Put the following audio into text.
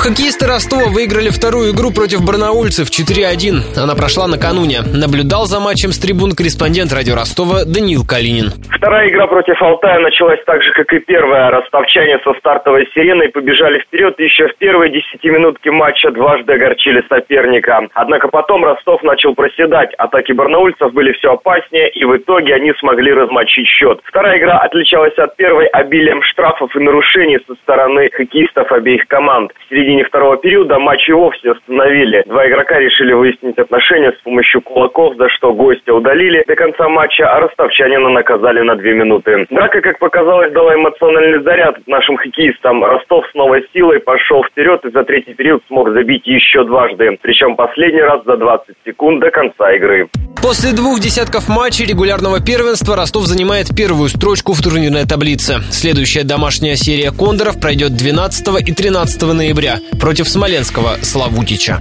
Хоккеисты Ростова выиграли вторую игру против барнаульцев 4-1. Она прошла накануне. Наблюдал за матчем с трибун корреспондент радио Ростова Даниил Калинин. Вторая игра против Алтая началась так же, как и первая. Ростовчане со стартовой сиреной побежали вперед еще в первые десяти минутки матча дважды огорчили соперника. Однако потом Ростов начал проседать. Атаки барнаульцев были все опаснее, и в итоге они смогли размочить счет. Вторая игра отличалась от первой обилием штрафов и нарушений со стороны хоккеистов обеих команд. В середине середине второго периода матч и вовсе остановили. Два игрока решили выяснить отношения с помощью кулаков, за что гостя удалили до конца матча, а ростовчанина наказали на две минуты. Драка, как показалось, дала эмоциональный заряд нашим хоккеистам. Ростов с новой силой пошел вперед и за третий период смог забить еще дважды. Причем последний раз за 20 секунд до конца игры. После двух десятков матчей регулярного первенства Ростов занимает первую строчку в турнирной таблице. Следующая домашняя серия кондоров пройдет 12 и 13 ноября против смоленского Славутича.